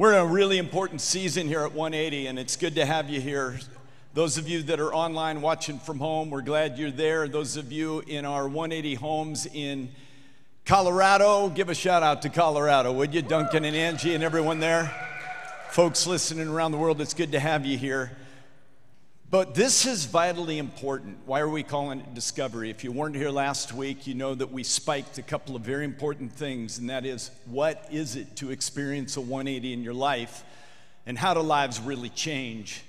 We're in a really important season here at 180, and it's good to have you here. Those of you that are online watching from home, we're glad you're there. Those of you in our 180 homes in Colorado, give a shout out to Colorado, would you? Duncan and Angie and everyone there. Folks listening around the world, it's good to have you here. But this is vitally important. Why are we calling it discovery? If you weren't here last week, you know that we spiked a couple of very important things, and that is what is it to experience a 180 in your life, and how do lives really change?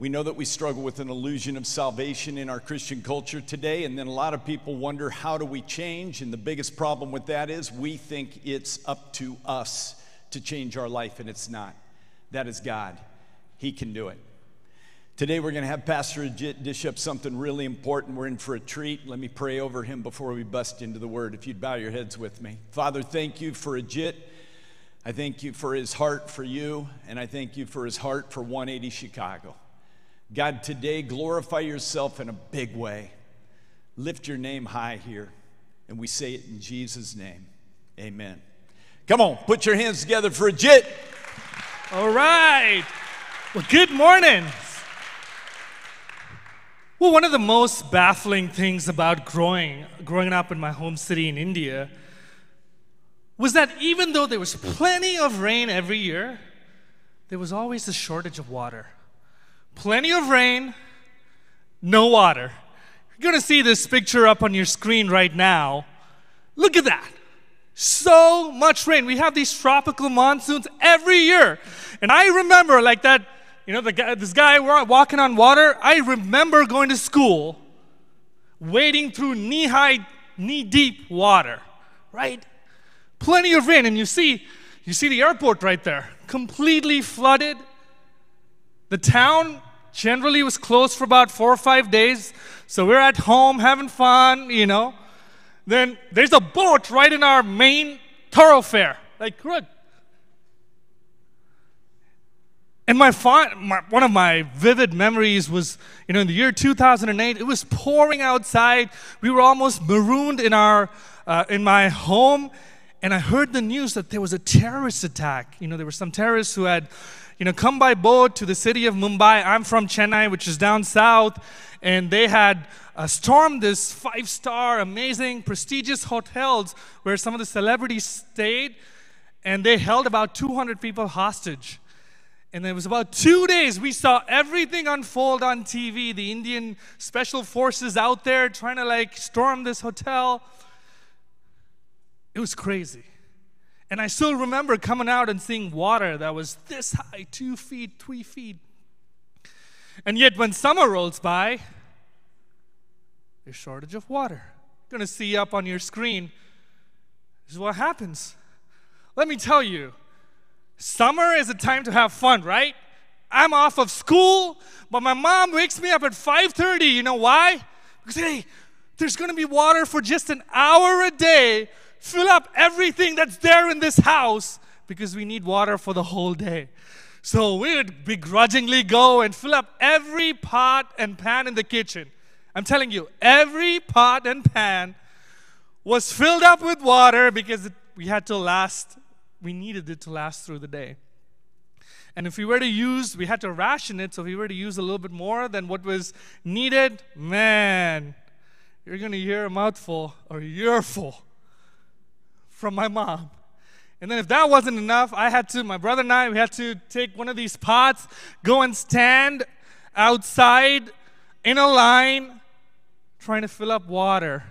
We know that we struggle with an illusion of salvation in our Christian culture today, and then a lot of people wonder how do we change? And the biggest problem with that is we think it's up to us to change our life, and it's not. That is God. He can do it. Today we're going to have Pastor Ajit dish up something really important. We're in for a treat. Let me pray over him before we bust into the word. If you'd bow your heads with me. Father, thank you for Ajit. I thank you for his heart for you, and I thank you for his heart for 180 Chicago. God, today glorify yourself in a big way. Lift your name high here, and we say it in Jesus' name. Amen. Come on, put your hands together for Ajit. All right. Well, good morning. Well, one of the most baffling things about growing, growing up in my home city in India was that even though there was plenty of rain every year, there was always a shortage of water. Plenty of rain, no water. You're to see this picture up on your screen right now. Look at that. So much rain. We have these tropical monsoons every year. And I remember like that you know, the guy, this guy walking on water, I remember going to school, wading through knee high, knee deep water, right? Plenty of rain, and you see, you see the airport right there, completely flooded. The town generally was closed for about four or five days, so we're at home having fun, you know. Then there's a boat right in our main thoroughfare. Like, look, and my, my, one of my vivid memories was, you know, in the year 2008, it was pouring outside. We were almost marooned in our, uh, in my home, and I heard the news that there was a terrorist attack. You know, there were some terrorists who had, you know, come by boat to the city of Mumbai. I'm from Chennai, which is down south, and they had uh, stormed this five-star, amazing, prestigious hotels where some of the celebrities stayed, and they held about 200 people hostage. And it was about two days we saw everything unfold on TV. The Indian special forces out there trying to like storm this hotel. It was crazy. And I still remember coming out and seeing water that was this high, two feet, three feet. And yet, when summer rolls by, there's shortage of water. You're gonna see up on your screen. This is what happens. Let me tell you, Summer is a time to have fun, right? I'm off of school, but my mom wakes me up at 5:30. You know why? Because hey, there's going to be water for just an hour a day. Fill up everything that's there in this house because we need water for the whole day. So we would begrudgingly go and fill up every pot and pan in the kitchen. I'm telling you, every pot and pan was filled up with water because we had to last we needed it to last through the day. And if we were to use, we had to ration it, so if we were to use a little bit more than what was needed, man, you're going to hear a mouthful or a earful from my mom. And then if that wasn't enough, I had to, my brother and I, we had to take one of these pots, go and stand outside in a line trying to fill up water.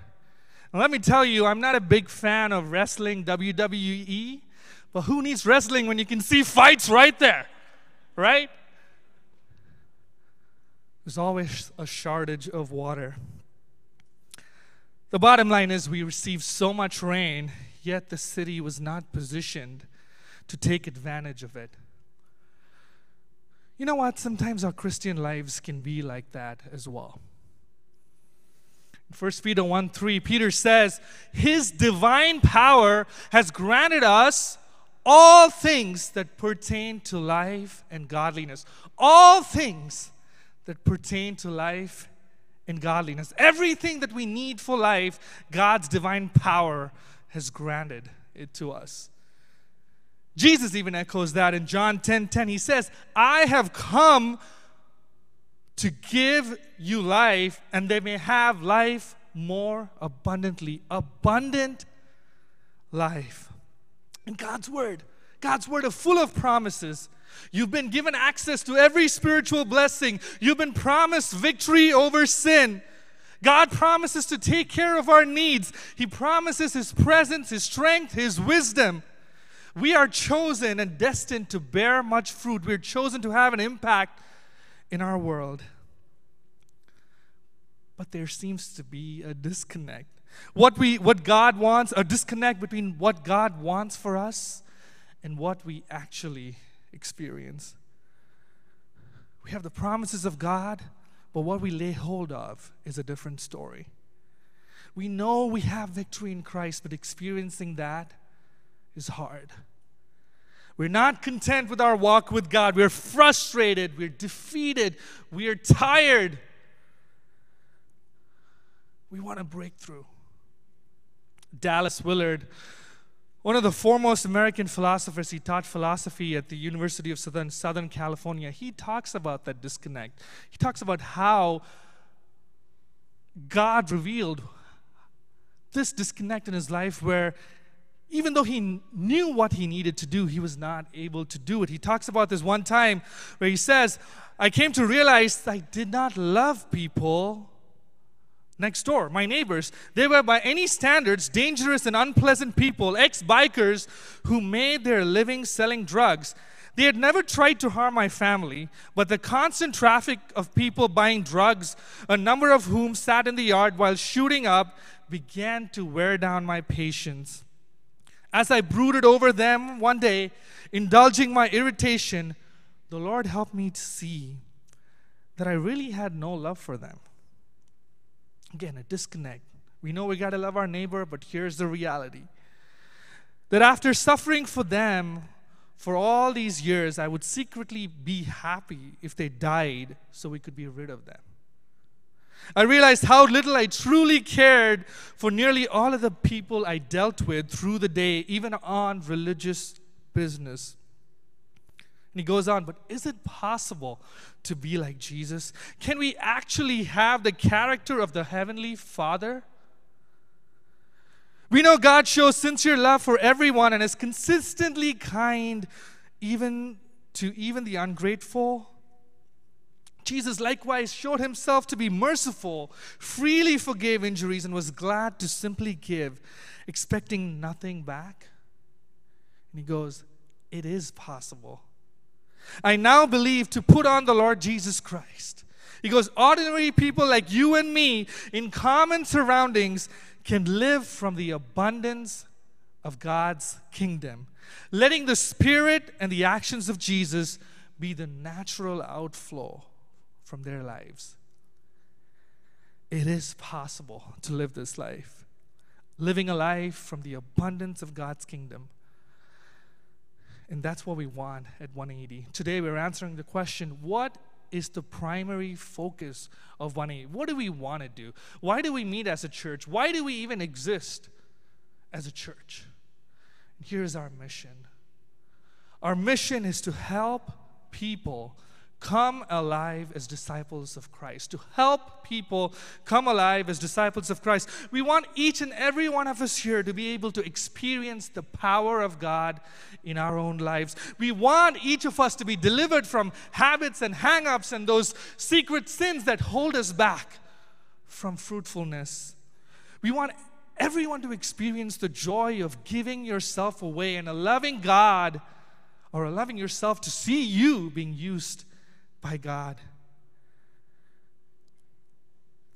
Let me tell you, I'm not a big fan of wrestling WWE. But who needs wrestling when you can see fights right there? Right? There's always a shortage of water. The bottom line is we received so much rain, yet the city was not positioned to take advantage of it. You know what? Sometimes our Christian lives can be like that as well. 1 Peter 1 3, Peter says, His divine power has granted us all things that pertain to life and godliness. All things that pertain to life and godliness. Everything that we need for life, God's divine power has granted it to us. Jesus even echoes that in John 10 10. He says, I have come to give you life, and they may have life more abundantly. Abundant life. And God's Word, God's Word is full of promises. You've been given access to every spiritual blessing. You've been promised victory over sin. God promises to take care of our needs. He promises His presence, His strength, His wisdom. We are chosen and destined to bear much fruit. We're chosen to have an impact in our world. But there seems to be a disconnect. What, we, what God wants, a disconnect between what God wants for us and what we actually experience. We have the promises of God, but what we lay hold of is a different story. We know we have victory in Christ, but experiencing that is hard. We're not content with our walk with God. We're frustrated. We're defeated. We are tired. We want a breakthrough. Dallas Willard, one of the foremost American philosophers, he taught philosophy at the University of Southern, Southern California. He talks about that disconnect. He talks about how God revealed this disconnect in his life where even though he knew what he needed to do, he was not able to do it. He talks about this one time where he says, I came to realize I did not love people next door, my neighbors. They were, by any standards, dangerous and unpleasant people, ex bikers who made their living selling drugs. They had never tried to harm my family, but the constant traffic of people buying drugs, a number of whom sat in the yard while shooting up, began to wear down my patience. As I brooded over them one day, indulging my irritation, the Lord helped me to see that I really had no love for them. Again, a disconnect. We know we got to love our neighbor, but here's the reality that after suffering for them for all these years, I would secretly be happy if they died so we could be rid of them. I realized how little I truly cared for nearly all of the people I dealt with through the day, even on religious business. And he goes on, but is it possible to be like Jesus? Can we actually have the character of the Heavenly Father? We know God shows sincere love for everyone and is consistently kind even to even the ungrateful Jesus likewise showed himself to be merciful, freely forgave injuries, and was glad to simply give, expecting nothing back. And he goes, It is possible. I now believe to put on the Lord Jesus Christ. He goes, Ordinary people like you and me in common surroundings can live from the abundance of God's kingdom, letting the Spirit and the actions of Jesus be the natural outflow from their lives. It is possible to live this life, living a life from the abundance of God's kingdom. And that's what we want at 180. Today we're answering the question what is the primary focus of 180? What do we want to do? Why do we meet as a church? Why do we even exist as a church? And here's our mission our mission is to help people come alive as disciples of Christ, to help people come alive as disciples of Christ. We want each and every one of us here to be able to experience the power of God in our own lives. We want each of us to be delivered from habits and hang ups and those secret sins that hold us back from fruitfulness. We want everyone to experience the joy of giving yourself away and a loving God or allowing yourself to see you being used by God.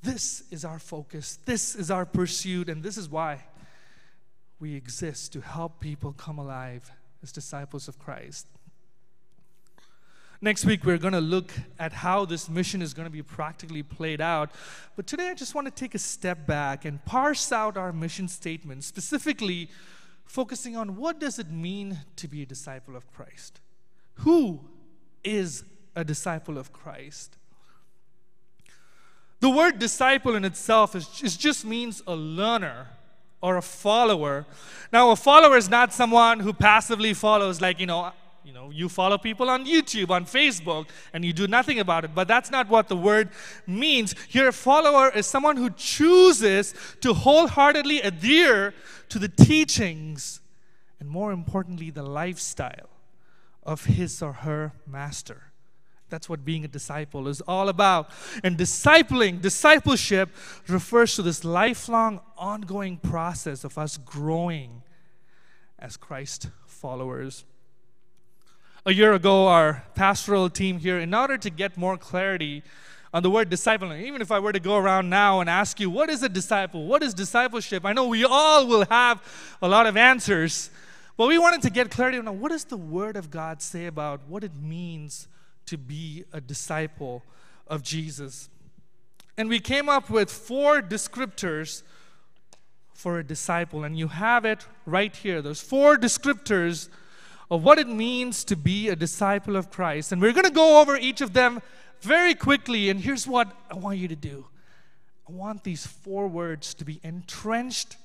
This is our focus, this is our pursuit, and this is why we exist to help people come alive as disciples of Christ. Next week, we're going to look at how this mission is going to be practically played out. But today, I just want to take a step back and parse out our mission statement, specifically focusing on what does it mean to be a disciple of Christ? Who is a disciple of Christ. The word disciple in itself is, just means a learner or a follower. Now, a follower is not someone who passively follows, like, you know, you know, you follow people on YouTube, on Facebook, and you do nothing about it. But that's not what the word means. Here, a follower is someone who chooses to wholeheartedly adhere to the teachings and, more importantly, the lifestyle of his or her master. That's what being a disciple is all about. And discipling, discipleship refers to this lifelong, ongoing process of us growing as Christ followers. A year ago, our pastoral team here, in order to get more clarity on the word discipling, even if I were to go around now and ask you, what is a disciple? What is discipleship? I know we all will have a lot of answers, but we wanted to get clarity on what does the word of God say about what it means to be a disciple of Jesus. And we came up with four descriptors for a disciple, and you have it right here. Those four descriptors of what it means to be a disciple of Christ. And we're going to go over each of them very quickly. And here's what I want you to do I want these four words to be entrenched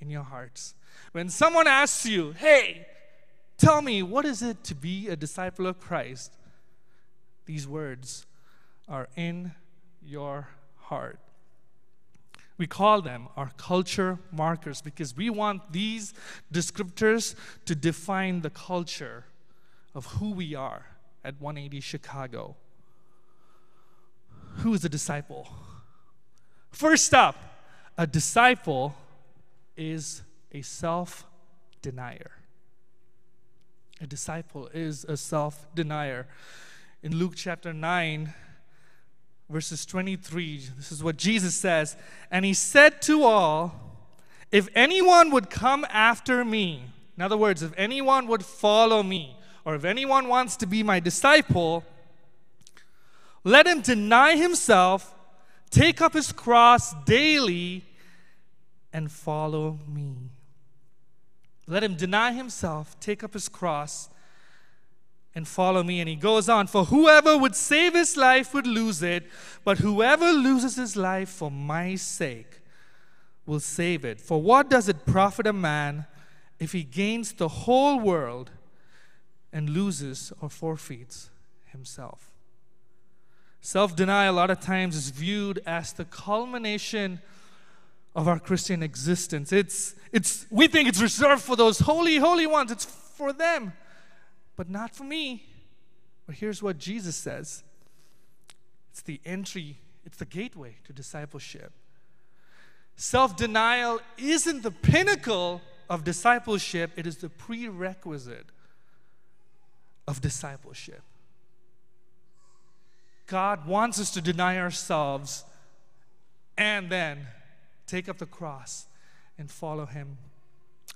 in your hearts. When someone asks you, hey, tell me, what is it to be a disciple of Christ? These words are in your heart. We call them our culture markers because we want these descriptors to define the culture of who we are at 180 Chicago. Who is a disciple? First up, a disciple is a self denier. A disciple is a self denier in Luke chapter 9, verses 23, this is what Jesus says. And he said to all, If anyone would come after me, in other words, if anyone would follow me, or if anyone wants to be my disciple, let him deny himself, take up his cross daily, and follow me. Let him deny himself, take up his cross, and follow me. And he goes on, For whoever would save his life would lose it, but whoever loses his life for my sake will save it. For what does it profit a man if he gains the whole world and loses or forfeits himself? Self denial, a lot of times, is viewed as the culmination of our Christian existence. It's, it's, we think it's reserved for those holy, holy ones, it's for them but not for me. But here's what Jesus says it's the entry, it's the gateway to discipleship. Self denial isn't the pinnacle of discipleship, it is the prerequisite of discipleship. God wants us to deny ourselves and then take up the cross and follow Him.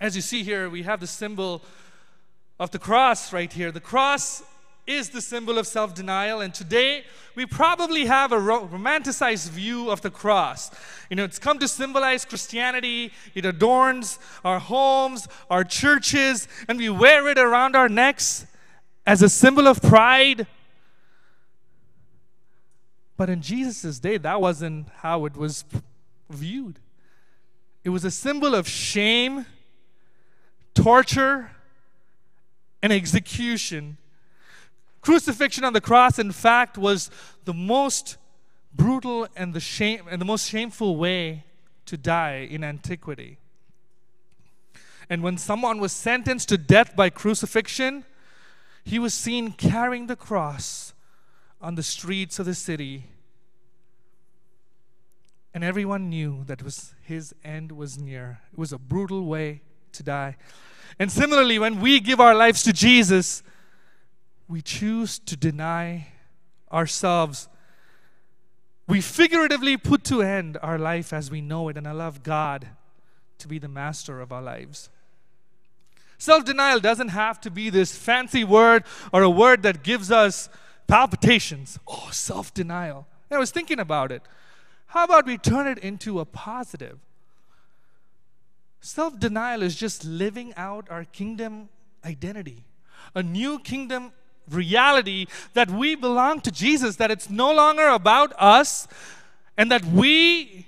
As you see here, we have the symbol of the cross right here. The cross is the symbol of self denial, and today we probably have a ro- romanticized view of the cross. You know, it's come to symbolize Christianity, it adorns our homes, our churches, and we wear it around our necks as a symbol of pride. But in Jesus' day, that wasn't how it was viewed. It was a symbol of shame, torture, and execution. Crucifixion on the cross, in fact, was the most brutal and the shame and the most shameful way to die in antiquity. And when someone was sentenced to death by crucifixion, he was seen carrying the cross on the streets of the city. And everyone knew that was his end was near. It was a brutal way to die. And similarly, when we give our lives to Jesus, we choose to deny ourselves. We figuratively put to end our life as we know it and allow God to be the master of our lives. Self denial doesn't have to be this fancy word or a word that gives us palpitations. Oh, self denial. I was thinking about it. How about we turn it into a positive? Self denial is just living out our kingdom identity, a new kingdom reality that we belong to Jesus, that it's no longer about us, and that we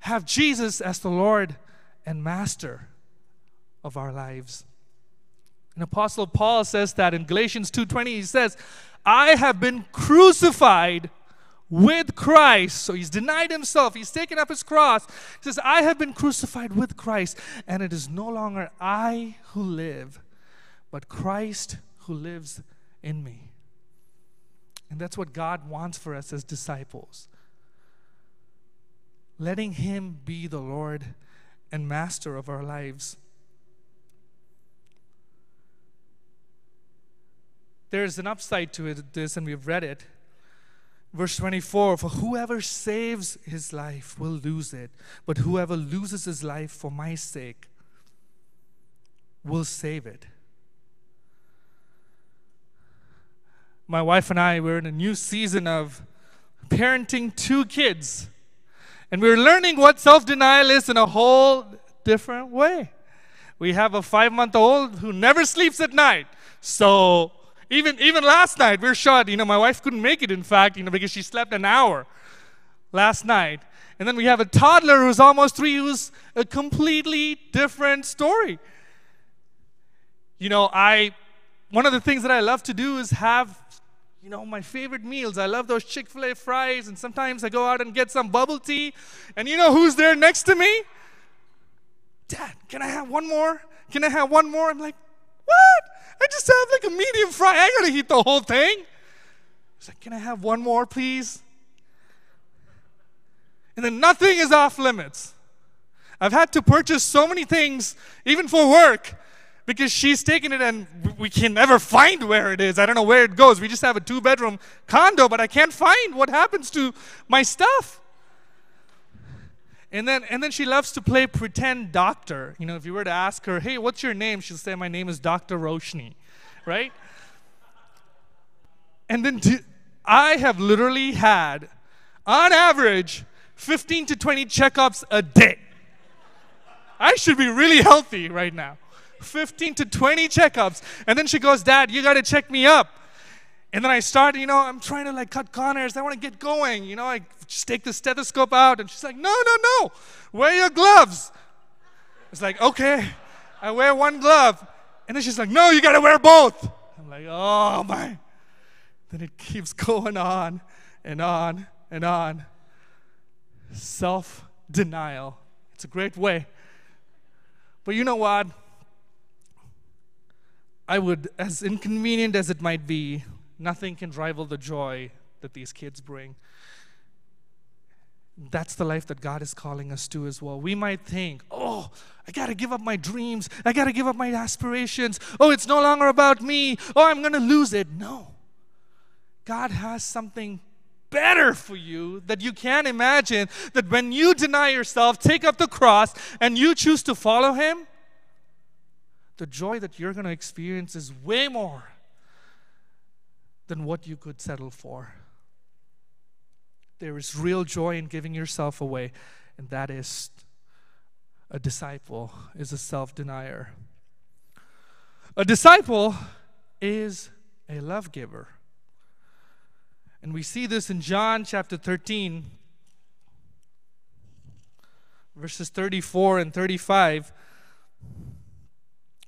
have Jesus as the Lord and master of our lives. And Apostle Paul says that in Galatians 2:20 he says, "I have been crucified with Christ." So he's denied himself. He's taken up his cross. He says, "I have been crucified with Christ, and it is no longer I who live, but Christ who lives in me." And that's what God wants for us as disciples. Letting him be the Lord and master of our lives. There's an upside to it, this, and we've read it. Verse 24 For whoever saves his life will lose it, but whoever loses his life for my sake will save it. My wife and I were in a new season of parenting two kids, and we're learning what self denial is in a whole different way. We have a five month old who never sleeps at night. So even, even last night, we are shot. You know, my wife couldn't make it, in fact, you know, because she slept an hour last night. And then we have a toddler who's almost three, who's a completely different story. You know, I, one of the things that I love to do is have, you know, my favorite meals. I love those Chick fil A fries, and sometimes I go out and get some bubble tea. And you know who's there next to me? Dad, can I have one more? Can I have one more? I'm like, what? I just have like a medium fry. I gotta eat the whole thing. He's like, Can I have one more, please? And then nothing is off limits. I've had to purchase so many things, even for work, because she's taken it and we can never find where it is. I don't know where it goes. We just have a two bedroom condo, but I can't find what happens to my stuff. And then, and then she loves to play pretend doctor. You know, if you were to ask her, hey, what's your name? She'll say, my name is Dr. Roshni, right? And then I have literally had, on average, 15 to 20 checkups a day. I should be really healthy right now. 15 to 20 checkups. And then she goes, Dad, you got to check me up. And then I start, you know, I'm trying to like cut corners. I want to get going. You know, I just take the stethoscope out, and she's like, no, no, no, wear your gloves. It's like, okay, I wear one glove. And then she's like, no, you got to wear both. I'm like, oh my. Then it keeps going on and on and on. Self denial. It's a great way. But you know what? I would, as inconvenient as it might be, Nothing can rival the joy that these kids bring. That's the life that God is calling us to as well. We might think, oh, I got to give up my dreams. I got to give up my aspirations. Oh, it's no longer about me. Oh, I'm going to lose it. No. God has something better for you that you can't imagine. That when you deny yourself, take up the cross, and you choose to follow Him, the joy that you're going to experience is way more than what you could settle for. There is real joy in giving yourself away, and that is a disciple is a self-denier. A disciple is a love giver. And we see this in John chapter 13, verses 34 and 35.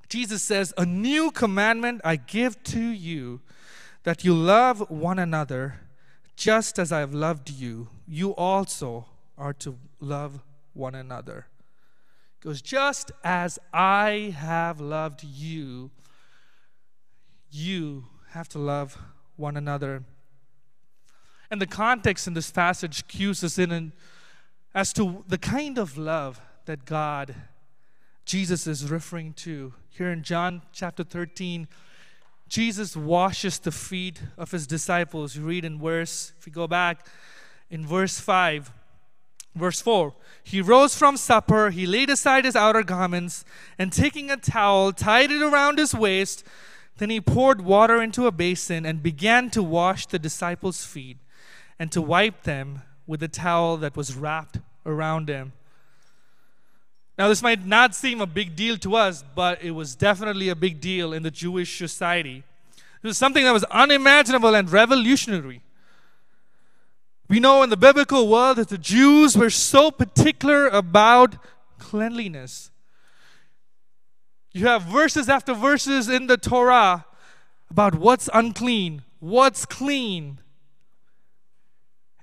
Jesus says, A new commandment I give to you that you love one another just as I have loved you. You also are to love one another. It goes, just as I have loved you, you have to love one another. And the context in this passage cues us in as to the kind of love that God, Jesus, is referring to. Here in John chapter 13, Jesus washes the feet of his disciples. You read in verse, if you go back in verse 5, verse 4. He rose from supper, he laid aside his outer garments, and taking a towel, tied it around his waist. Then he poured water into a basin and began to wash the disciples' feet and to wipe them with the towel that was wrapped around him. Now, this might not seem a big deal to us, but it was definitely a big deal in the Jewish society. It was something that was unimaginable and revolutionary. We know in the biblical world that the Jews were so particular about cleanliness. You have verses after verses in the Torah about what's unclean, what's clean.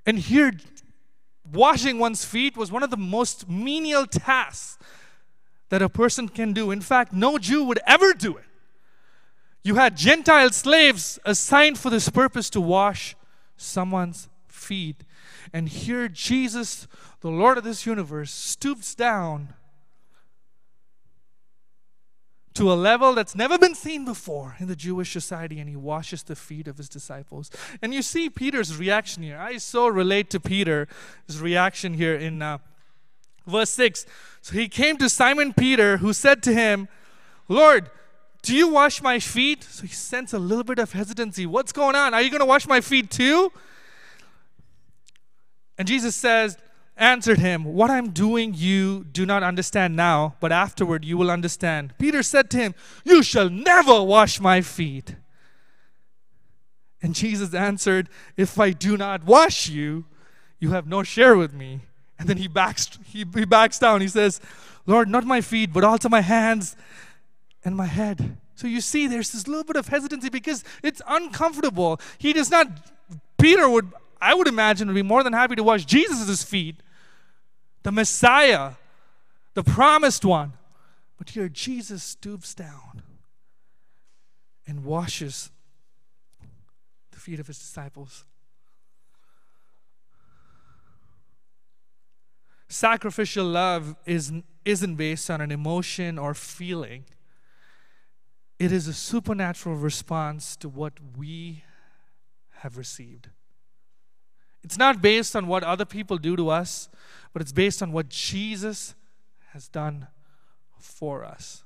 And here, washing one's feet was one of the most menial tasks that a person can do. In fact, no Jew would ever do it. You had Gentile slaves assigned for this purpose to wash someone's feet. And here, Jesus, the Lord of this universe, stoops down to a level that's never been seen before in the Jewish society, and he washes the feet of his disciples. And you see Peter's reaction here. I so relate to Peter's reaction here in uh, verse 6. So he came to Simon Peter, who said to him, Lord, do you wash my feet? So he sense a little bit of hesitancy. What's going on? Are you going to wash my feet too? And Jesus says, answered him, What I'm doing you do not understand now, but afterward you will understand. Peter said to him, You shall never wash my feet. And Jesus answered, If I do not wash you, you have no share with me. And then he backs, he, he backs down. He says, Lord, not my feet, but also my hands and my head. So you see, there's this little bit of hesitancy because it's uncomfortable. He does not, Peter would, I would imagine, would be more than happy to wash Jesus' feet the Messiah, the promised one. But here Jesus stoops down and washes the feet of his disciples. Sacrificial love is, isn't based on an emotion or feeling. It is a supernatural response to what we have received. It's not based on what other people do to us, but it's based on what Jesus has done for us.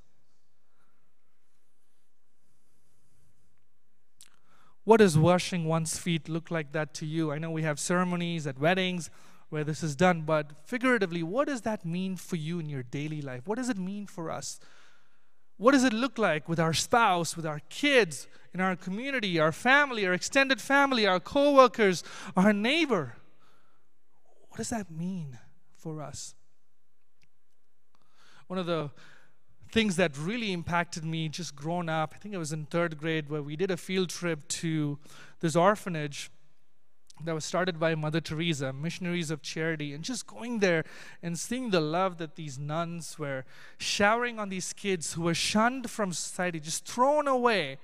What does washing one's feet look like that to you? I know we have ceremonies at weddings where this is done, but figuratively, what does that mean for you in your daily life? What does it mean for us? What does it look like with our spouse, with our kids, in our community, our family, our extended family, our coworkers, our neighbor? What does that mean for us? One of the things that really impacted me just growing up, I think it was in third grade, where we did a field trip to this orphanage that was started by Mother Teresa, Missionaries of Charity, and just going there and seeing the love that these nuns were showering on these kids who were shunned from society, just thrown away.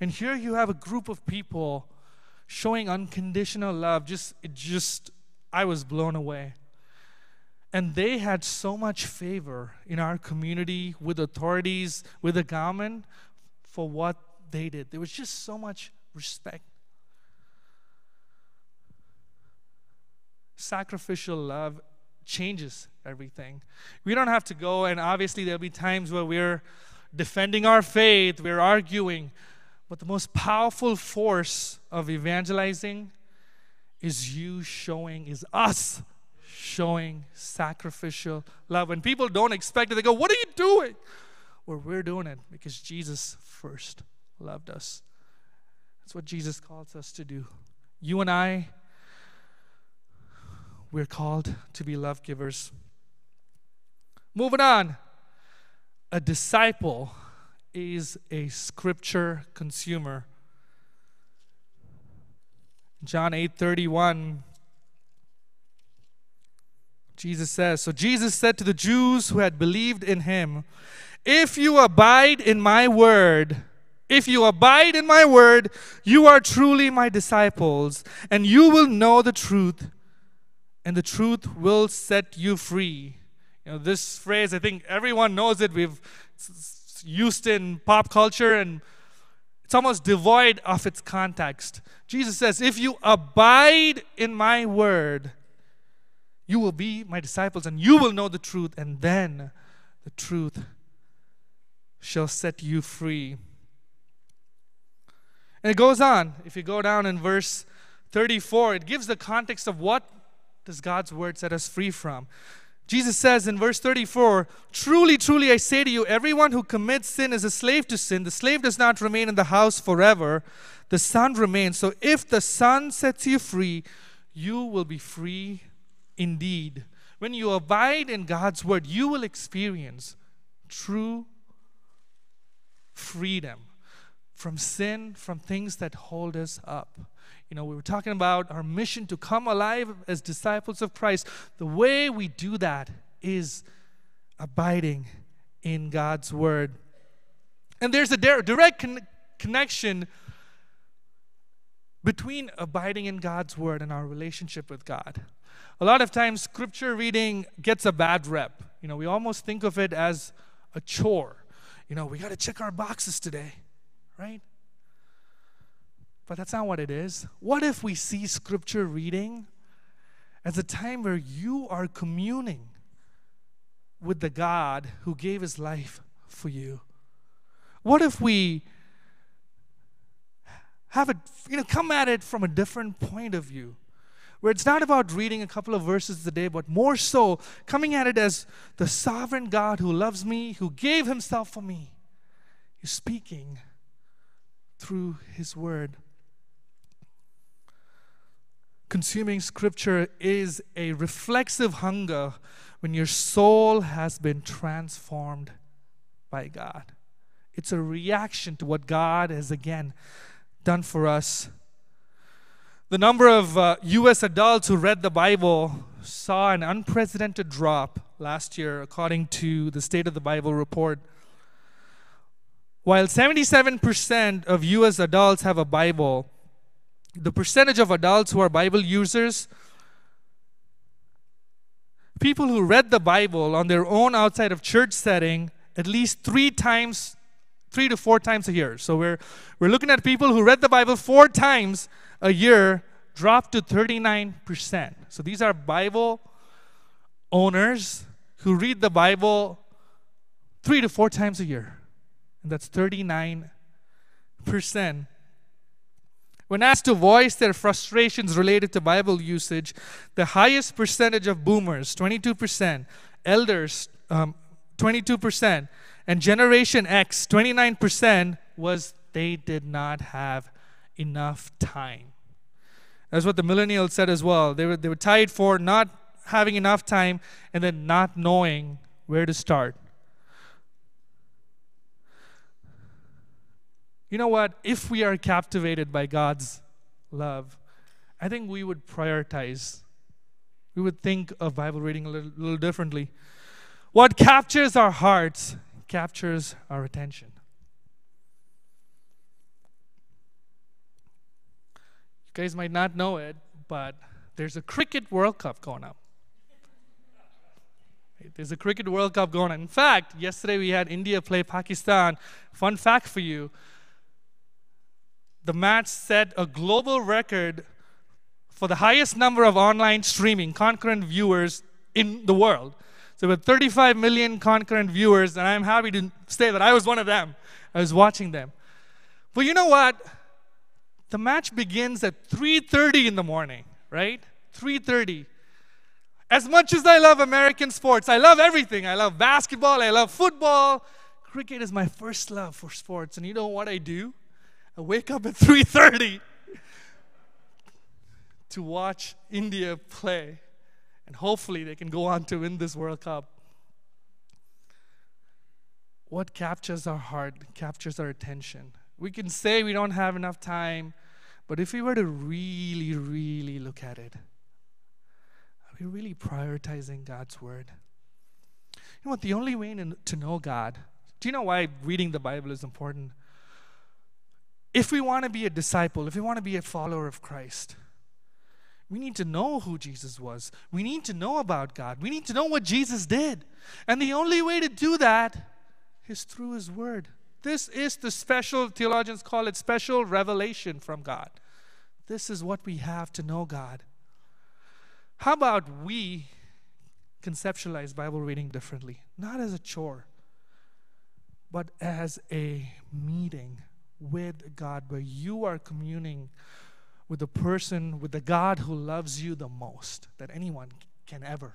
And here you have a group of people showing unconditional love. Just, it just, I was blown away. And they had so much favor in our community with authorities, with the government for what they did. There was just so much respect sacrificial love changes everything. We don't have to go, and obviously, there'll be times where we're defending our faith, we're arguing. But the most powerful force of evangelizing is you showing, is us showing sacrificial love. When people don't expect it, they go, What are you doing? Well, we're doing it because Jesus first loved us. That's what Jesus calls us to do. You and I we're called to be love givers. Moving on. A disciple is a scripture consumer. John 8 31. Jesus says, So Jesus said to the Jews who had believed in him, If you abide in my word, if you abide in my word, you are truly my disciples, and you will know the truth, and the truth will set you free. You know, this phrase, I think everyone knows it. We've used in pop culture and it's almost devoid of its context. Jesus says, If you abide in my word, you will be my disciples and you will know the truth, and then the truth shall set you free. And it goes on. If you go down in verse 34, it gives the context of what does God's word set us free from? Jesus says in verse 34 Truly, truly, I say to you, everyone who commits sin is a slave to sin. The slave does not remain in the house forever, the Son remains. So if the Son sets you free, you will be free indeed. When you abide in God's word, you will experience true freedom from sin, from things that hold us up. You know, we were talking about our mission to come alive as disciples of Christ. The way we do that is abiding in God's word. And there's a direct con- connection between abiding in God's word and our relationship with God. A lot of times, scripture reading gets a bad rep. You know, we almost think of it as a chore. You know, we got to check our boxes today, right? But that's not what it is. What if we see scripture reading as a time where you are communing with the God who gave his life for you? What if we have it, you know, come at it from a different point of view? Where it's not about reading a couple of verses a day, but more so coming at it as the sovereign God who loves me, who gave himself for me. He's speaking through his word. Consuming scripture is a reflexive hunger when your soul has been transformed by God. It's a reaction to what God has again done for us. The number of uh, US adults who read the Bible saw an unprecedented drop last year, according to the State of the Bible report. While 77% of US adults have a Bible, the percentage of adults who are Bible users people who read the Bible on their own outside of church setting at least three times, three to four times a year. So we're, we're looking at people who read the Bible four times a year dropped to 39%. So these are Bible owners who read the Bible three to four times a year. And that's 39%. When asked to voice their frustrations related to Bible usage, the highest percentage of boomers, 22%, elders, um, 22%, and Generation X, 29%, was they did not have enough time. That's what the millennials said as well. They were, they were tied for not having enough time and then not knowing where to start. You know what? If we are captivated by God's love, I think we would prioritize. We would think of Bible reading a little, little differently. What captures our hearts captures our attention. You guys might not know it, but there's a Cricket World Cup going on. There's a Cricket World Cup going on. In fact, yesterday we had India play Pakistan. Fun fact for you the match set a global record for the highest number of online streaming concurrent viewers in the world. So with 35 million concurrent viewers, and I'm happy to say that I was one of them. I was watching them. But you know what? The match begins at 3:30 in the morning, right? 3:30. As much as I love American sports, I love everything. I love basketball, I love football. Cricket is my first love for sports. And you know what I do? I wake up at 3:30 to watch India play and hopefully they can go on to win this World Cup. What captures our heart, captures our attention. We can say we don't have enough time, but if we were to really, really look at it, are we really prioritizing God's Word? You know what? The only way to know God, do you know why reading the Bible is important? If we want to be a disciple, if we want to be a follower of Christ, we need to know who Jesus was. We need to know about God. We need to know what Jesus did. And the only way to do that is through His Word. This is the special, theologians call it special revelation from God. This is what we have to know God. How about we conceptualize Bible reading differently? Not as a chore, but as a meeting with God, where you are communing with the person, with the God who loves you the most that anyone can ever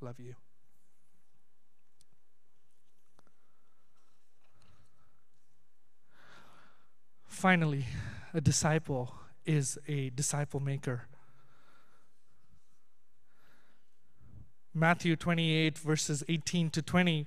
love you. Finally, a disciple is a disciple maker. Matthew 28, verses 18 to 20.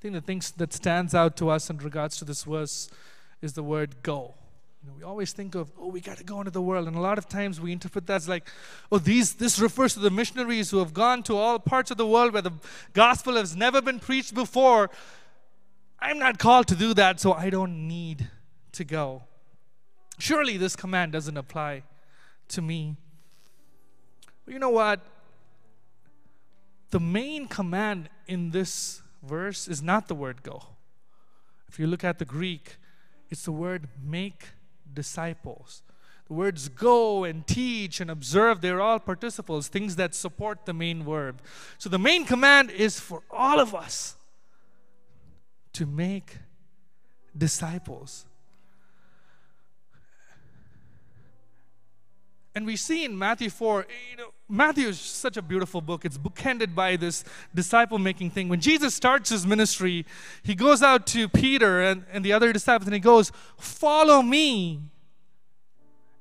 I think the thing that stands out to us in regards to this verse is the word go. You know, we always think of, oh, we got to go into the world. And a lot of times we interpret that as like, oh, these, this refers to the missionaries who have gone to all parts of the world where the gospel has never been preached before. I'm not called to do that, so I don't need to go. Surely this command doesn't apply to me. But you know what? The main command in this verse is not the word go. If you look at the Greek, it's the word make disciples. The words go and teach and observe, they're all participles, things that support the main verb. So the main command is for all of us to make disciples. And we see in Matthew 4, you know, Matthew is such a beautiful book. It's bookended by this disciple making thing. When Jesus starts his ministry, he goes out to Peter and, and the other disciples and he goes, Follow me,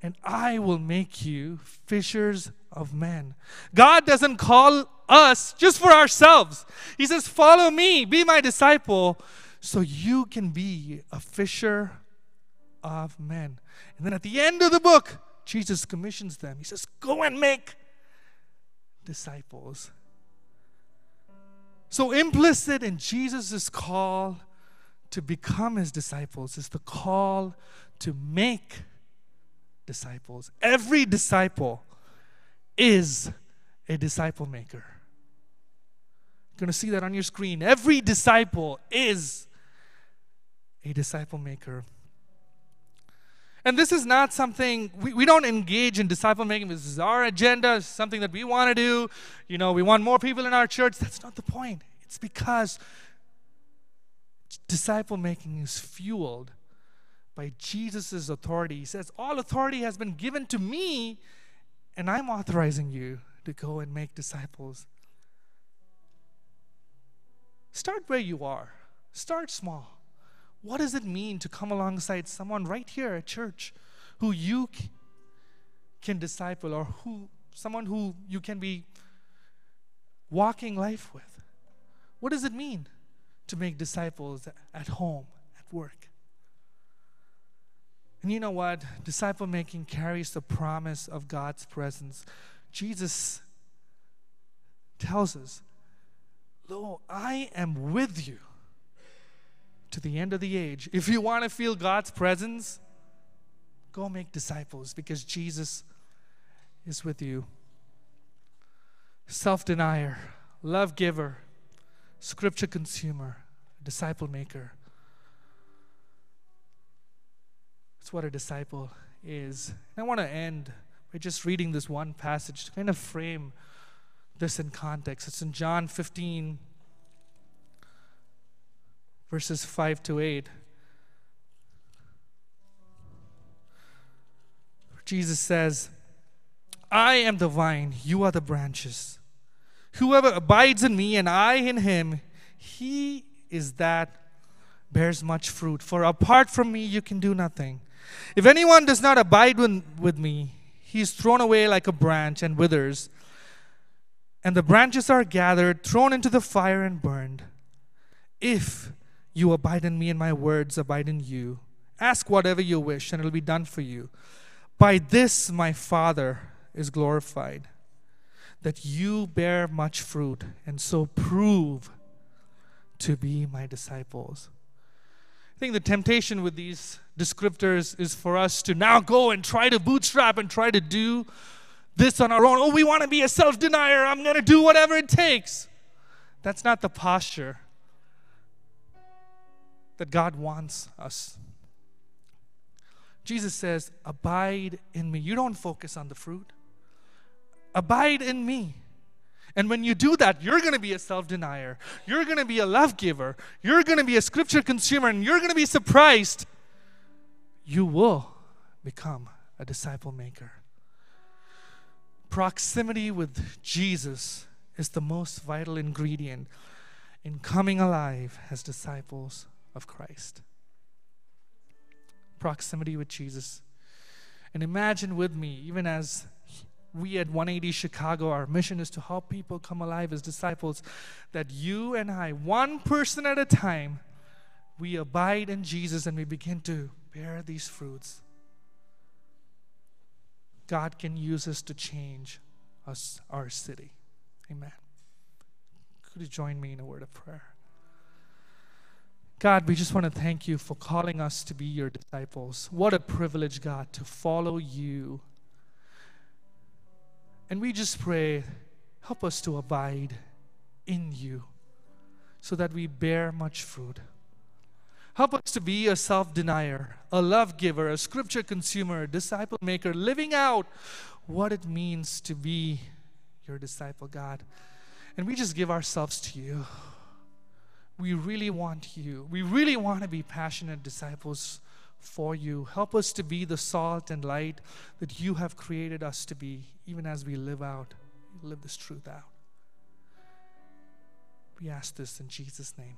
and I will make you fishers of men. God doesn't call us just for ourselves. He says, Follow me, be my disciple, so you can be a fisher of men. And then at the end of the book, Jesus commissions them. He says, Go and make disciples. So, implicit in Jesus' call to become his disciples is the call to make disciples. Every disciple is a disciple maker. You're going to see that on your screen. Every disciple is a disciple maker. And this is not something, we, we don't engage in disciple making. This is our agenda, something that we want to do. You know, we want more people in our church. That's not the point. It's because disciple making is fueled by Jesus' authority. He says, All authority has been given to me, and I'm authorizing you to go and make disciples. Start where you are, start small. What does it mean to come alongside someone right here at church who you can disciple or who someone who you can be walking life with? What does it mean to make disciples at home, at work? And you know what? Disciple making carries the promise of God's presence. Jesus tells us, Lo, I am with you to the end of the age. If you want to feel God's presence, go make disciples because Jesus is with you. Self denier, love giver, scripture consumer, disciple maker. That's what a disciple is. And I want to end by just reading this one passage to kind of frame this in context. It's in John 15, verses 5 to 8. Jesus says, I am the vine, you are the branches. Whoever abides in me and I in him, he is that bears much fruit. For apart from me, you can do nothing. If anyone does not abide with, me, he is thrown away like a branch and withers. And the branches are gathered, thrown into the fire, and burned. If you abide in me, and my words abide in you. Ask whatever you wish, and it will be done for you. By this my Father is glorified, that you bear much fruit, and so prove to be my disciples. I think the temptation with these descriptors is for us to now go and try to bootstrap and try to do this on our own. Oh, we want to be a self denier. I'm going to do whatever it takes. That's not the posture that God wants us. Jesus says, Abide in me. You don't focus on the fruit. Abide in me. And when you do that, you're going to be a self denier. You're going to be a love giver. You're going to be a scripture consumer. And you're going to be surprised. You will become a disciple maker. Proximity with Jesus is the most vital ingredient in coming alive as disciples of Christ. Proximity with Jesus. And imagine with me, even as we at 180 Chicago, our mission is to help people come alive as disciples, that you and I, one person at a time, we abide in Jesus and we begin to bear these fruits. God can use us to change us, our city. Amen. Could you join me in a word of prayer? God, we just want to thank you for calling us to be your disciples. What a privilege, God, to follow you and we just pray, help us to abide in you so that we bear much fruit. Help us to be a self denier, a love giver, a scripture consumer, a disciple maker, living out what it means to be your disciple, God. And we just give ourselves to you. We really want you. We really want to be passionate disciples for you. Help us to be the salt and light that you have created us to be, even as we live out, live this truth out. We ask this in Jesus' name.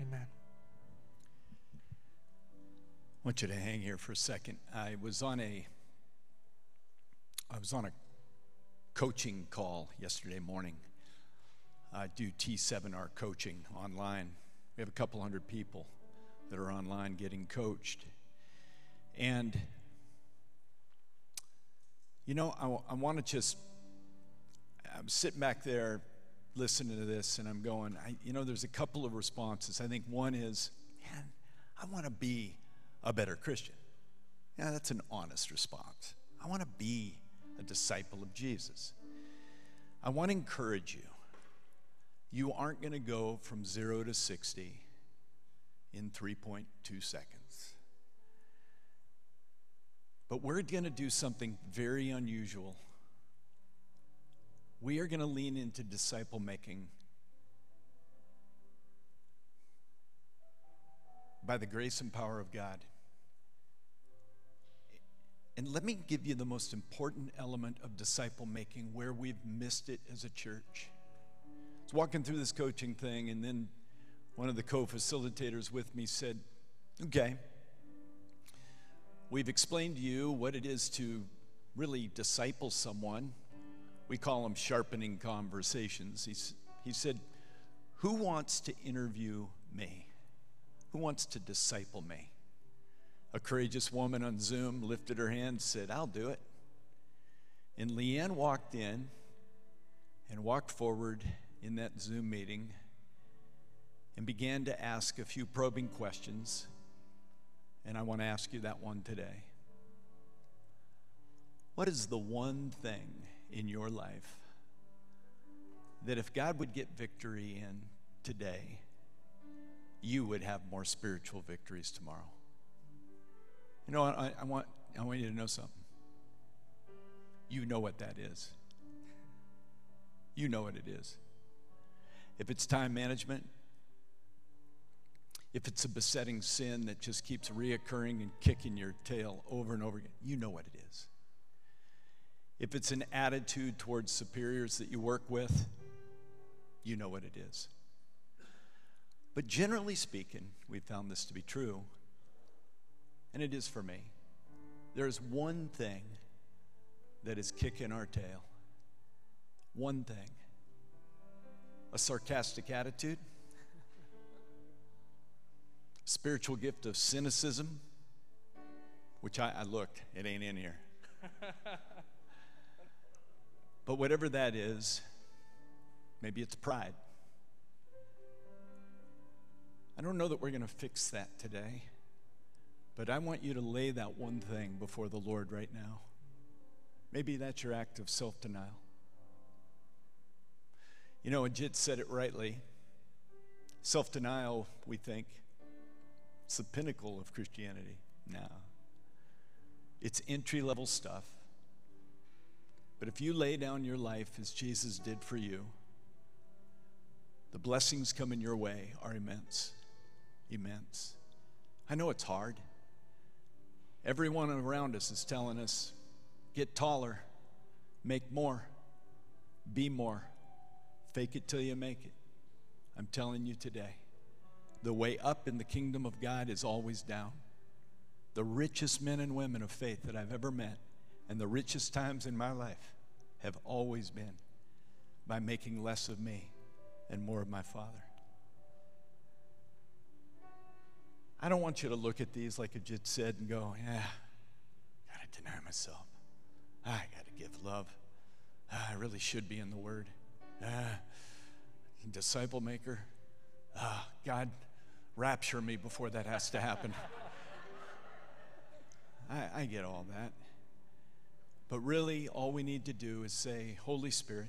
Amen. I want you to hang here for a second. I was on a I was on a coaching call yesterday morning. I do T7R coaching online. We have a couple hundred people that are online getting coached. And, you know, I, I want to just, I'm sitting back there listening to this and I'm going, I, you know, there's a couple of responses. I think one is, man, I want to be a better Christian. Yeah, that's an honest response. I want to be a disciple of Jesus. I want to encourage you. You aren't going to go from zero to 60 in 3.2 seconds. But we're going to do something very unusual. We are going to lean into disciple making by the grace and power of God. And let me give you the most important element of disciple making where we've missed it as a church. Was walking through this coaching thing, and then one of the co facilitators with me said, Okay, we've explained to you what it is to really disciple someone. We call them sharpening conversations. He's, he said, Who wants to interview me? Who wants to disciple me? A courageous woman on Zoom lifted her hand and said, I'll do it. And Leanne walked in and walked forward in that Zoom meeting and began to ask a few probing questions. And I want to ask you that one today. What is the one thing in your life that if God would get victory in today, you would have more spiritual victories tomorrow? You know, I, I, want, I want you to know something. You know what that is. You know what it is. If it's time management, if it's a besetting sin that just keeps reoccurring and kicking your tail over and over again, you know what it is. If it's an attitude towards superiors that you work with, you know what it is. But generally speaking, we found this to be true, and it is for me. There's one thing that is kicking our tail. One thing a sarcastic attitude spiritual gift of cynicism, which I, I looked, it ain't in here. but whatever that is, maybe it's pride. I don't know that we're going to fix that today, but I want you to lay that one thing before the Lord right now. Maybe that's your act of self denial. You know, Ajit said it rightly. Self denial, we think, it's the pinnacle of Christianity. No. It's entry level stuff. But if you lay down your life as Jesus did for you, the blessings coming your way are immense. Immense. I know it's hard. Everyone around us is telling us get taller, make more, be more, fake it till you make it. I'm telling you today, the way up in the kingdom of God is always down. The richest men and women of faith that I've ever met and the richest times in my life have always been by making less of me and more of my Father. I don't want you to look at these like Ajit said and go, yeah, I gotta deny myself. I gotta give love. I really should be in the Word. Ah, disciple maker. Ah, God, rapture me before that has to happen. I, I get all that. But really, all we need to do is say, Holy Spirit,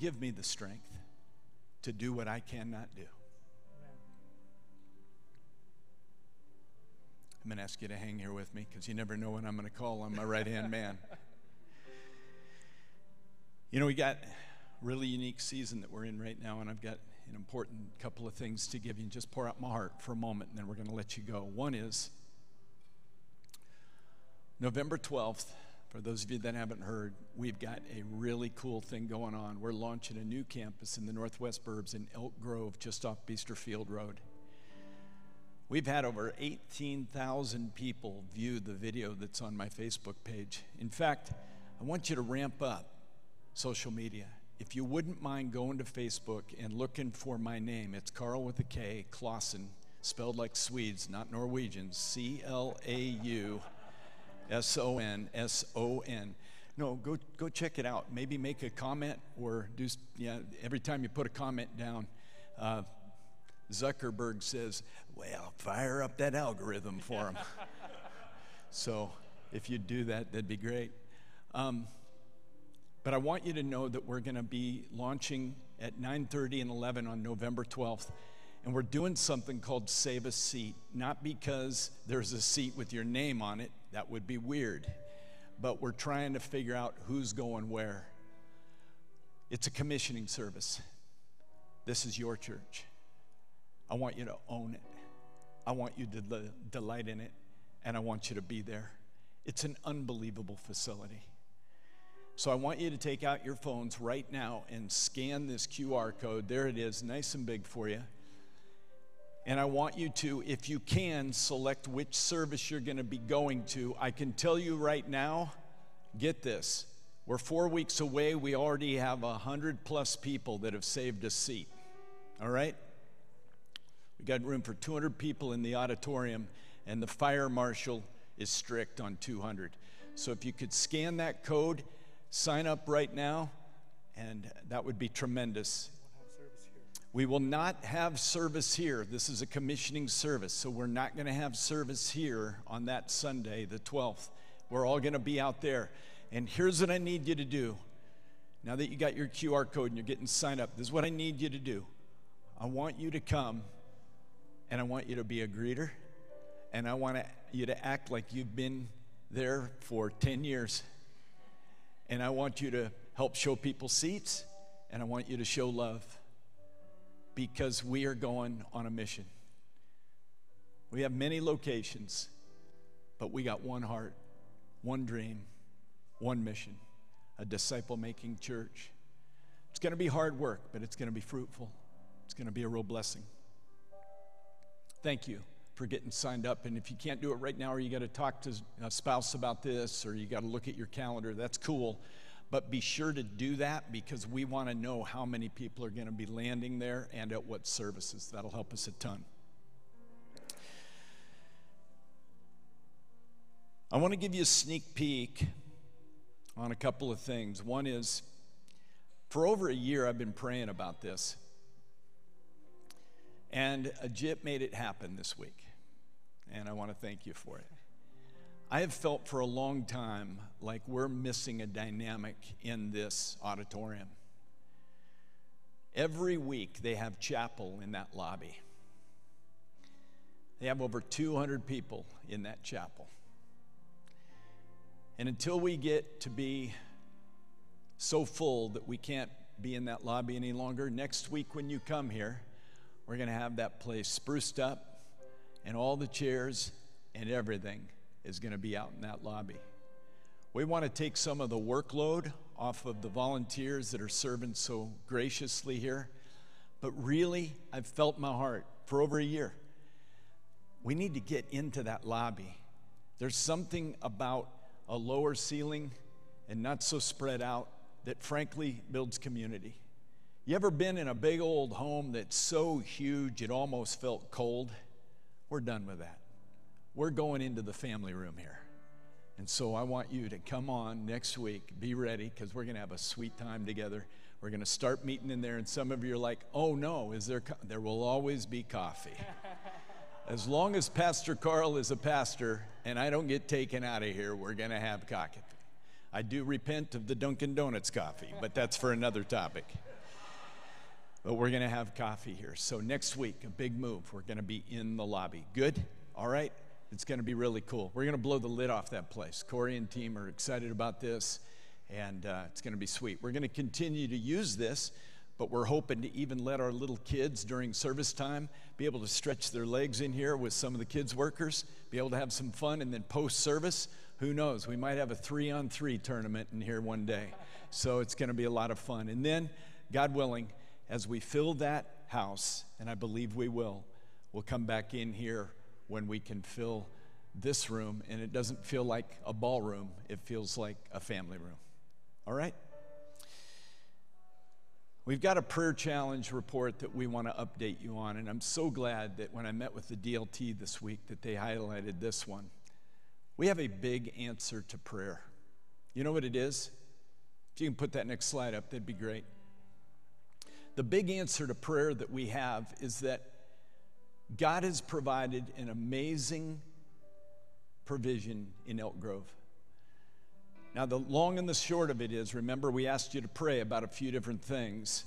give me the strength to do what I cannot do. I'm going to ask you to hang here with me because you never know when I'm going to call on my right hand man. You know, we got really unique season that we're in right now, and I've got an important couple of things to give you and just pour out my heart for a moment, and then we're going to let you go. One is November 12th, for those of you that haven't heard, we've got a really cool thing going on. We're launching a new campus in the Northwest Burbs in Elk Grove, just off Biesterfield Road. We've had over 18,000 people view the video that's on my Facebook page. In fact, I want you to ramp up social media. If you wouldn't mind going to Facebook and looking for my name, it's Carl with a K, Clauson, spelled like Swedes, not Norwegians, C L A U S O N S O N. No, go, go check it out. Maybe make a comment or do, yeah, every time you put a comment down, uh, Zuckerberg says, well, fire up that algorithm for him. so if you do that, that'd be great. Um, but I want you to know that we're going to be launching at 9:30 and 11 on November 12th. And we're doing something called Save a Seat, not because there's a seat with your name on it, that would be weird, but we're trying to figure out who's going where. It's a commissioning service. This is your church. I want you to own it. I want you to delight in it, and I want you to be there. It's an unbelievable facility. So I want you to take out your phones right now and scan this QR code. There it is, nice and big for you. And I want you to, if you can, select which service you're going to be going to. I can tell you right now, get this. We're four weeks away. We already have a 100 plus people that have saved a seat. All right? We got room for 200 people in the auditorium, and the fire marshal is strict on 200. So if you could scan that code, sign up right now, and that would be tremendous. We will not have service here. This is a commissioning service, so we're not going to have service here on that Sunday, the 12th. We're all going to be out there. And here's what I need you to do. Now that you got your QR code and you're getting signed up, this is what I need you to do. I want you to come and I want you to be a greeter, and I want you to act like you've been there for 10 years. And I want you to help show people seats, and I want you to show love because we are going on a mission. We have many locations, but we got one heart, one dream, one mission a disciple making church. It's going to be hard work, but it's going to be fruitful. It's going to be a real blessing. Thank you for getting signed up. And if you can't do it right now, or you got to talk to a spouse about this, or you got to look at your calendar, that's cool. But be sure to do that because we want to know how many people are going to be landing there and at what services. That'll help us a ton. I want to give you a sneak peek on a couple of things. One is, for over a year, I've been praying about this. And Ajit made it happen this week. And I want to thank you for it. I have felt for a long time like we're missing a dynamic in this auditorium. Every week they have chapel in that lobby. They have over 200 people in that chapel. And until we get to be so full that we can't be in that lobby any longer, next week when you come here, we're going to have that place spruced up, and all the chairs and everything is going to be out in that lobby. We want to take some of the workload off of the volunteers that are serving so graciously here. But really, I've felt my heart for over a year. We need to get into that lobby. There's something about a lower ceiling and not so spread out that frankly builds community. You ever been in a big old home that's so huge it almost felt cold? We're done with that. We're going into the family room here. And so I want you to come on next week, be ready, because we're going to have a sweet time together. We're going to start meeting in there, and some of you are like, oh no, is there, co-? there will always be coffee. as long as Pastor Carl is a pastor and I don't get taken out of here, we're going to have coffee. I do repent of the Dunkin' Donuts coffee, but that's for another topic. But we're going to have coffee here. So next week, a big move. We're going to be in the lobby. Good? All right? It's going to be really cool. We're going to blow the lid off that place. Corey and team are excited about this, and uh, it's going to be sweet. We're going to continue to use this, but we're hoping to even let our little kids during service time be able to stretch their legs in here with some of the kids' workers, be able to have some fun, and then post service, who knows? We might have a three on three tournament in here one day. So it's going to be a lot of fun. And then, God willing, as we fill that house, and I believe we will, we'll come back in here when we can fill this room and it doesn't feel like a ballroom, it feels like a family room. All right? We've got a prayer challenge report that we want to update you on, and I'm so glad that when I met with the DLT this week that they highlighted this one. We have a big answer to prayer. You know what it is? If you can put that next slide up, that'd be great. The big answer to prayer that we have is that God has provided an amazing provision in Elk Grove. Now, the long and the short of it is remember, we asked you to pray about a few different things.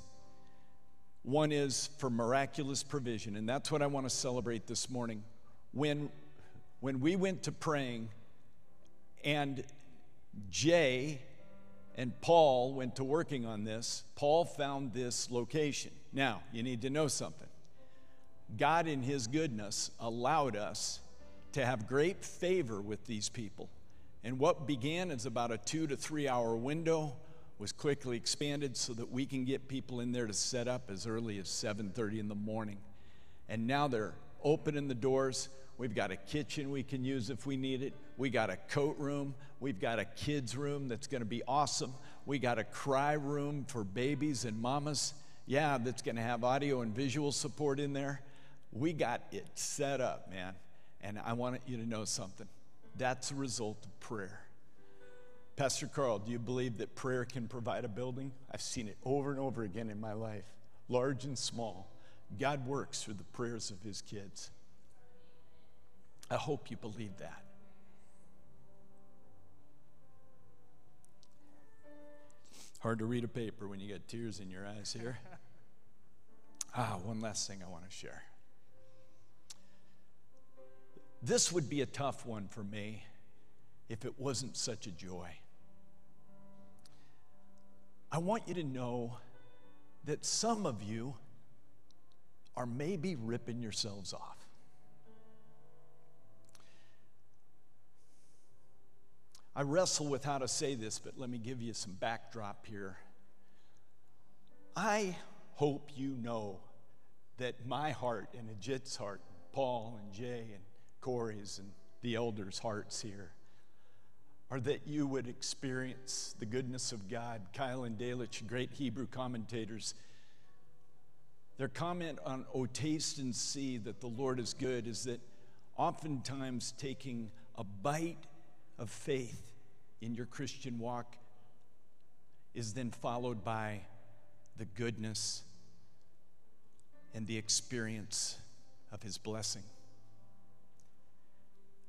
One is for miraculous provision, and that's what I want to celebrate this morning. When, when we went to praying, and Jay and Paul went to working on this, Paul found this location. Now, you need to know something. God, in His goodness, allowed us to have great favor with these people. And what began as about a two to three hour window was quickly expanded so that we can get people in there to set up as early as 7:30 in the morning. And now they're opening the doors. We've got a kitchen we can use if we need it. We got a coat room. We've got a kids room that's going to be awesome. We got a cry room for babies and mamas. Yeah, that's going to have audio and visual support in there. We got it set up, man. And I want you to know something. That's a result of prayer. Pastor Carl, do you believe that prayer can provide a building? I've seen it over and over again in my life, large and small. God works through the prayers of his kids. I hope you believe that. Hard to read a paper when you get tears in your eyes here. ah, one last thing I want to share. This would be a tough one for me if it wasn't such a joy. I want you to know that some of you are maybe ripping yourselves off. I wrestle with how to say this, but let me give you some backdrop here. I hope you know that my heart and Ajit's heart, Paul and Jay and Corey's and the elders' hearts here are that you would experience the goodness of God. Keil and Delitzsch, great Hebrew commentators, their comment on, O taste and see that the Lord is good, is that oftentimes taking a bite of faith in your Christian walk is then followed by the goodness and the experience of His blessing.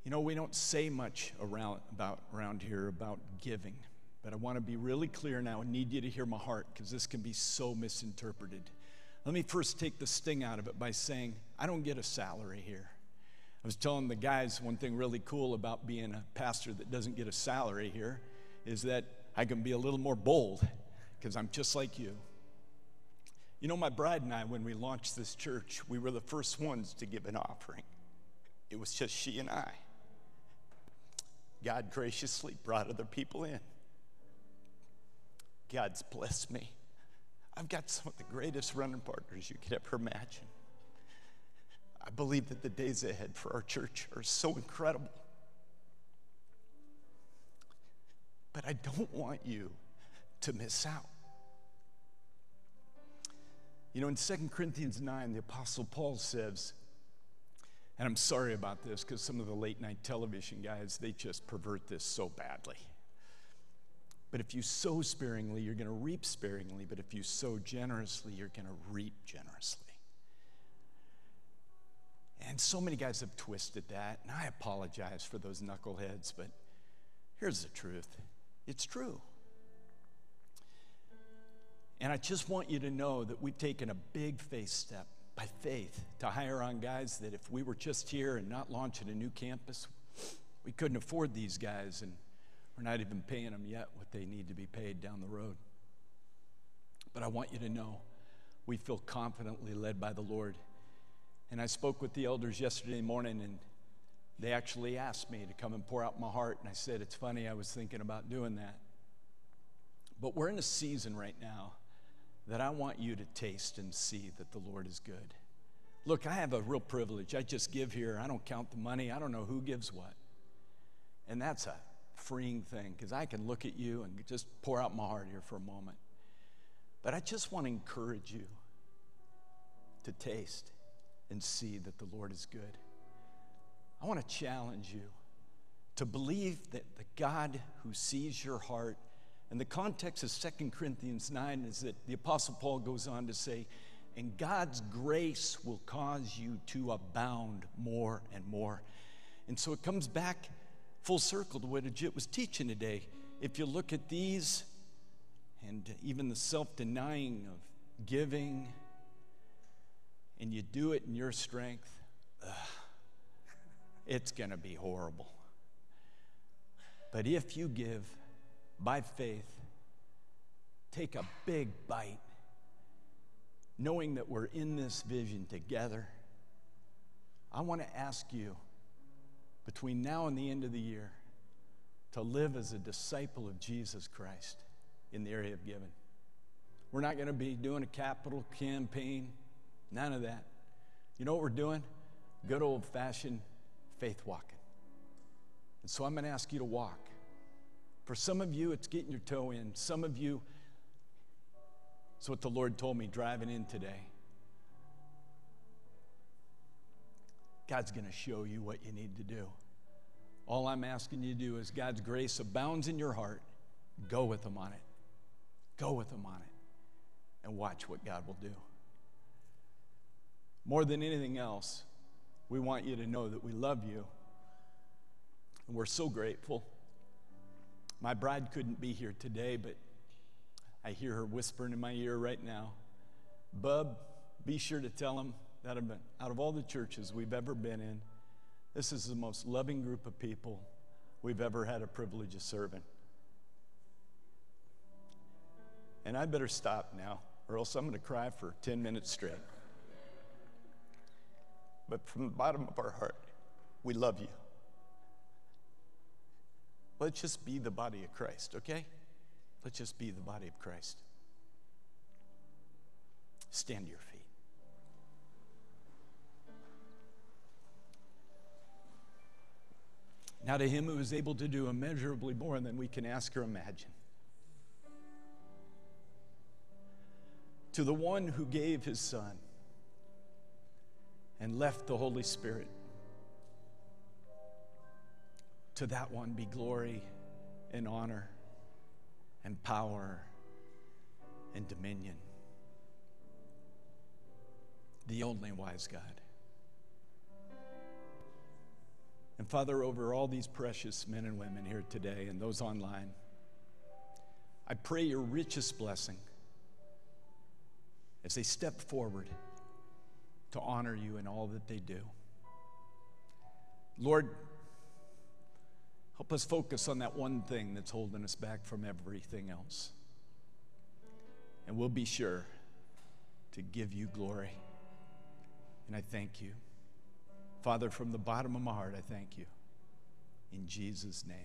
You know, we don't say much around, about, around here about giving, but I want to be really clear now and need you to hear my heart because this can be so misinterpreted. Let me first take the sting out of it by saying, I don't get a salary here. I was telling the guys one thing really cool about being a pastor that doesn't get a salary here is that I can be a little more bold because I'm just like you. You know, my bride and I, when we launched this church, we were the first ones to give an offering. It was just she and I. God graciously brought other people in. God's blessed me. I've got some of the greatest running partners you could ever imagine. I believe that the days ahead for our church are so incredible. But I don't want you to miss out. You know, in 2 Corinthians 9, the Apostle Paul says, and I'm sorry about this because some of the late night television guys, they just pervert this so badly. But if you sow sparingly, you're going to reap sparingly. But if you sow generously, you're going to reap generously. And so many guys have twisted that, and I apologize for those knuckleheads, but here's the truth it's true. And I just want you to know that we've taken a big faith step by faith to hire on guys that if we were just here and not launching a new campus, we couldn't afford these guys, and we're not even paying them yet what they need to be paid down the road. But I want you to know we feel confidently led by the Lord. And I spoke with the elders yesterday morning, and they actually asked me to come and pour out my heart. And I said, It's funny, I was thinking about doing that. But we're in a season right now that I want you to taste and see that the Lord is good. Look, I have a real privilege. I just give here. I don't count the money. I don't know who gives what. And that's a freeing thing because I can look at you and just pour out my heart here for a moment. But I just want to encourage you to taste and see that the Lord is good. I want to challenge you to believe that the God who sees your heart and the context of 2 Corinthians 9 is that the Apostle Paul goes on to say, and God's grace will cause you to abound more and more. And so it comes back full circle to what Ajit was teaching today. If you look at these and even the self denying of giving, and you do it in your strength, ugh, it's going to be horrible. But if you give, by faith, take a big bite, knowing that we're in this vision together. I want to ask you between now and the end of the year to live as a disciple of Jesus Christ in the area of giving. We're not going to be doing a capital campaign, none of that. You know what we're doing? Good old fashioned faith walking. And so I'm going to ask you to walk. For some of you, it's getting your toe in. Some of you, it's what the Lord told me driving in today. God's going to show you what you need to do. All I'm asking you to do is God's grace abounds in your heart. Go with Him on it. Go with Him on it. And watch what God will do. More than anything else, we want you to know that we love you. And we're so grateful my bride couldn't be here today, but I hear her whispering in my ear right now. Bub, be sure to tell him that out of all the churches we've ever been in, this is the most loving group of people we've ever had a privilege of serving. And I better stop now, or else I'm going to cry for 10 minutes straight. But from the bottom of our heart, we love you. Let's just be the body of Christ, okay? Let's just be the body of Christ. Stand to your feet. Now, to him who is able to do immeasurably more than we can ask or imagine, to the one who gave his son and left the Holy Spirit to that one be glory and honor and power and dominion. The only wise God. And Father, over all these precious men and women here today and those online, I pray your richest blessing as they step forward to honor you in all that they do. Lord, help us focus on that one thing that's holding us back from everything else. And we'll be sure to give you glory. And I thank you. Father, from the bottom of my heart, I thank you. In Jesus' name,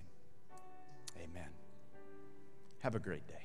amen. Have a great day.